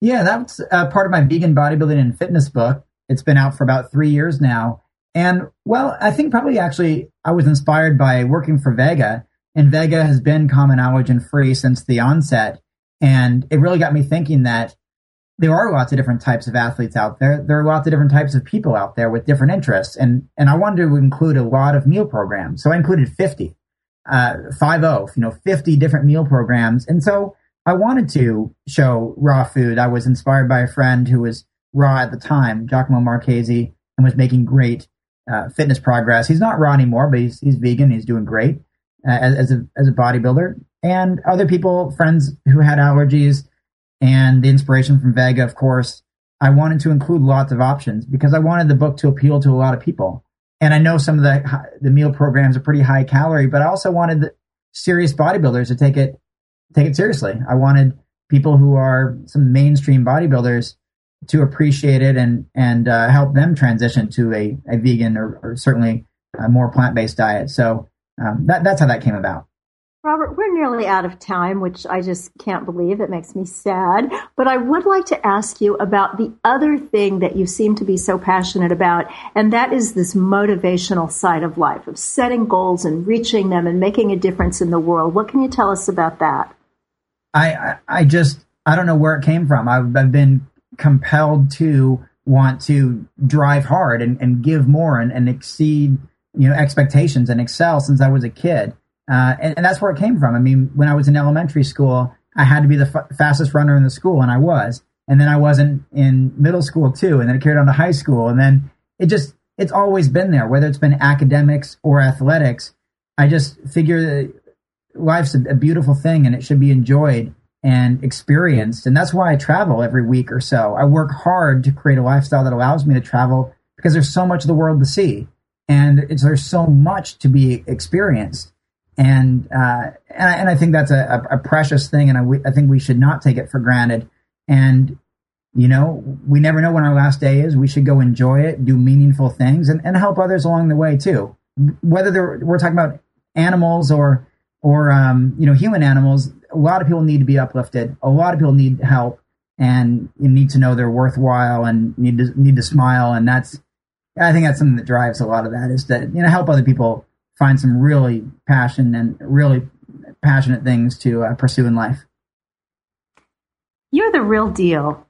Yeah, that's uh, part of my vegan bodybuilding and fitness book. It's been out for about three years now. And well, I think probably actually I was inspired by working for Vega, and Vega has been common allergen free since the onset. And it really got me thinking that there are lots of different types of athletes out there. There are lots of different types of people out there with different interests. And, and I wanted to include a lot of meal programs. So I included 50, uh, 50, you know, 50 different meal programs. And so I wanted to show raw food. I was inspired by a friend who was raw at the time, Giacomo Marchese, and was making great, uh, fitness progress. He's not raw anymore, but he's, he's vegan. He's doing great uh, as, as a, as a bodybuilder and other people, friends who had allergies and the inspiration from Vega, of course, I wanted to include lots of options because I wanted the book to appeal to a lot of people. And I know some of the the meal programs are pretty high calorie, but I also wanted the serious bodybuilders to take it take it seriously. I wanted people who are some mainstream bodybuilders to appreciate it and and uh, help them transition to a, a vegan or, or certainly a more plant based diet. So um, that that's how that came about. Robert, we're nearly out of time, which I just can't believe. It makes me sad. But I would like to ask you about the other thing that you seem to be so passionate about, and that is this motivational side of life, of setting goals and reaching them and making a difference in the world. What can you tell us about that? I, I, I just, I don't know where it came from. I've, I've been compelled to want to drive hard and, and give more and, and exceed, you know, expectations and excel since I was a kid uh, and, and, that's where it came from. I mean, when I was in elementary school, I had to be the f- fastest runner in the school, and I was. And then I wasn't in middle school too, and then it carried on to high school, and then it just it's always been there, whether it's been academics or athletics. I just figure life's a, a beautiful thing, and it should be enjoyed and experienced, and that's why I travel every week or so. I work hard to create a lifestyle that allows me to travel because there's so much of the world to see, and there's so much to be experienced and uh, and, I, and, I, think that's a, a, precious thing, and I, I, think we should not take it for granted. And you know, we never know when our last day is. We should go enjoy it, do meaningful things, and, and help others along the way too. Whether we're talking about animals or or um, you know human animals, a lot of people need to be uplifted. A lot of people need help, and you need to know they're worthwhile and need to need to smile. And that's I think that's something that drives a lot of that is that you know help other people find some really passion and really passionate things to uh, pursue in life. You're the real deal.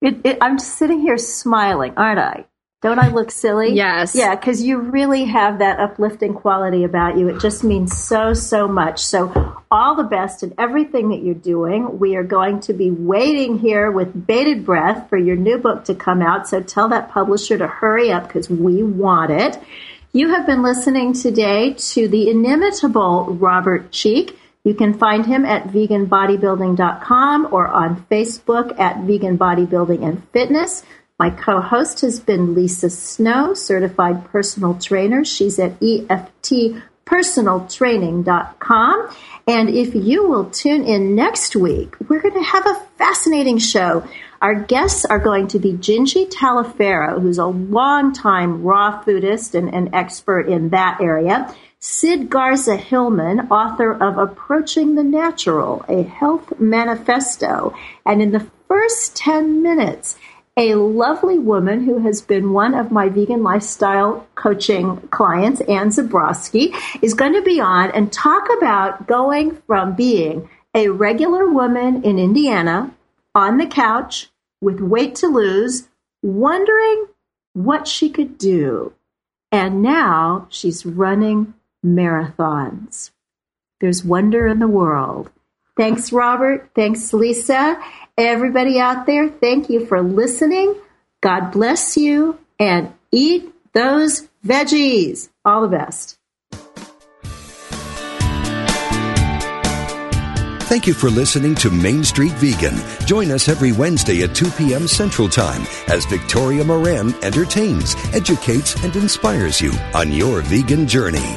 It, it, I'm sitting here smiling, aren't I? Don't I look silly? yes. Yeah, because you really have that uplifting quality about you. It just means so, so much. So, all the best in everything that you're doing. We are going to be waiting here with bated breath for your new book to come out. So, tell that publisher to hurry up because we want it. You have been listening today to the inimitable Robert Cheeke. You can find him at veganbodybuilding.com or on Facebook at Vegan Bodybuilding and Fitness. My co host has been Lisa Snow, certified personal trainer. She's at EFT personaltraining.com. And if you will tune in next week, we're going to have a fascinating show. Our guests are going to be Gingy Talaferro, who's a longtime raw foodist and an expert in that area. Sid Garza Hillman, author of Approaching the Natural, a health manifesto. And in the first 10 minutes, a lovely woman who has been one of my vegan lifestyle coaching clients, Ann Zabrowski, is going to be on and talk about going from being a regular woman in Indiana on the couch with weight to lose, wondering what she could do. And now she's running marathons. There's wonder in the world. Thanks, Robert. Thanks, Lisa. Everybody out there, thank you for listening. God bless you and eat those veggies. All the best. Thank you for listening to Main Street Vegan. Join us every Wednesday at 2 p.m. Central Time as Victoria Moran entertains, educates, and inspires you on your vegan journey.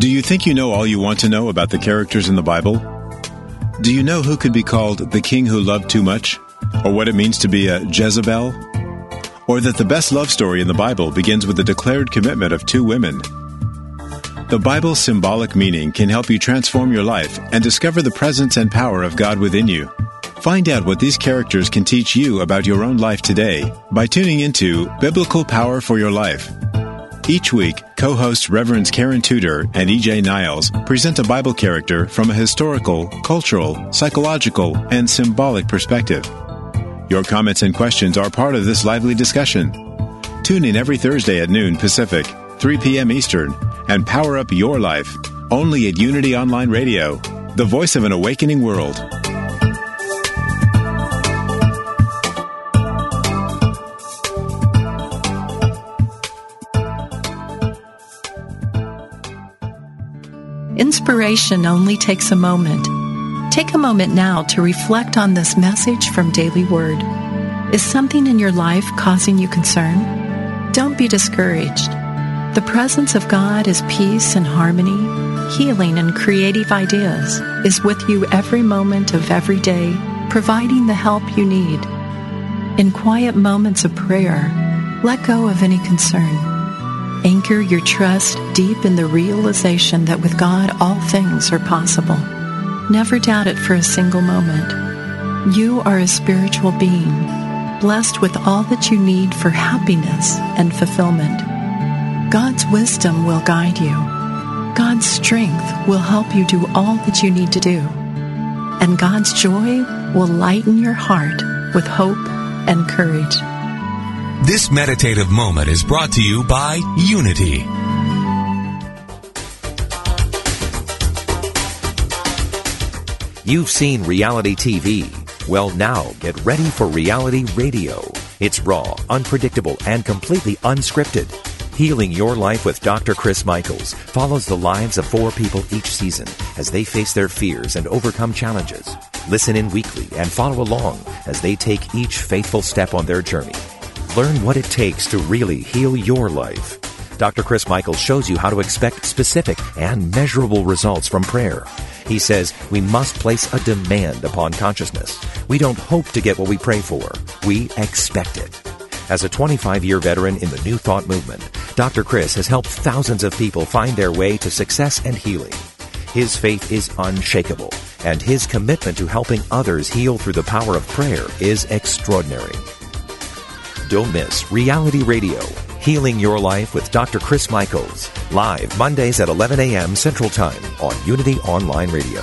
Do you think you know all you want to know about the characters in the Bible? Do you know who could be called the king who loved too much? Or what it means to be a Jezebel? Or that the best love story in the Bible begins with the declared commitment of two women? The Bible's symbolic meaning can help you transform your life and discover the presence and power of God within you. Find out what these characters can teach you about your own life today by tuning into Biblical Power for Your Life each week, co hosts Reverends Karen Tudor and EJ Niles present a Bible character from a historical, cultural, psychological, and symbolic perspective. Your comments and questions are part of this lively discussion. Tune in every Thursday at noon Pacific, 3 p.m. Eastern, and power up your life only at Unity Online Radio, the voice of an awakening world. Inspiration only takes a moment. Take a moment now to reflect on this message from Daily Word. Is something in your life causing you concern? Don't be discouraged. The presence of God is peace and harmony, healing and creative ideas, is with you every moment of every day, providing the help you need. In quiet moments of prayer, let go of any concern. Anchor your trust deep in the realization that with God all things are possible. Never doubt it for a single moment. You are a spiritual being, blessed with all that you need for happiness and fulfillment. God's wisdom will guide you. God's strength will help you do all that you need to do. And God's joy will lighten your heart with hope and courage. This meditative moment is brought to you by Unity. You've seen reality TV. Well, now get ready for reality radio. It's raw, unpredictable, and completely unscripted. Healing Your Life with Dr. Chris Michaels follows the lives of four people each season as they face their fears and overcome challenges. Listen in weekly and follow along as they take each faithful step on their journey Learn what it takes to really heal your life. Dr. Chris Michaels shows you how to expect specific and measurable results from prayer. He says we must place a demand upon consciousness. We don't hope to get what we pray for. We expect it. As a 25 year veteran in the New Thought movement, Dr. Chris has helped thousands of people find their way to success and healing. His faith is unshakable, and his commitment to helping others heal through the power of prayer is extraordinary. Don't miss Reality Radio, Healing Your Life with Dr. Chris Michaels, live Mondays at 11 a.m. Central Time on Unity Online Radio.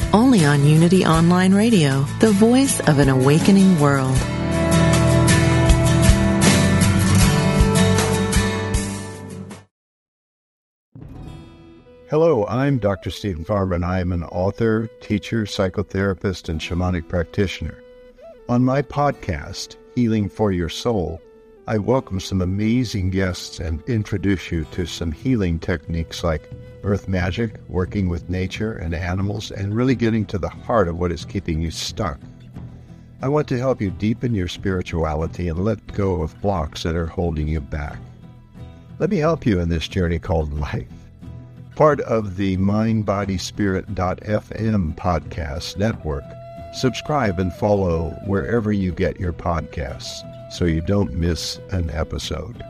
only on Unity Online Radio, the voice of an awakening world. Hello, I'm Dr. Stephen Farber, and I am an author, teacher, psychotherapist, and shamanic practitioner. On my podcast, Healing for Your Soul, I welcome some amazing guests and introduce you to some healing techniques like earth magic, working with nature and animals, and really getting to the heart of what is keeping you stuck. I want to help you deepen your spirituality and let go of blocks that are holding you back. Let me help you in this journey called life. Part of the mindbodyspirit.fm podcast network. Subscribe and follow wherever you get your podcasts so you don't miss an episode.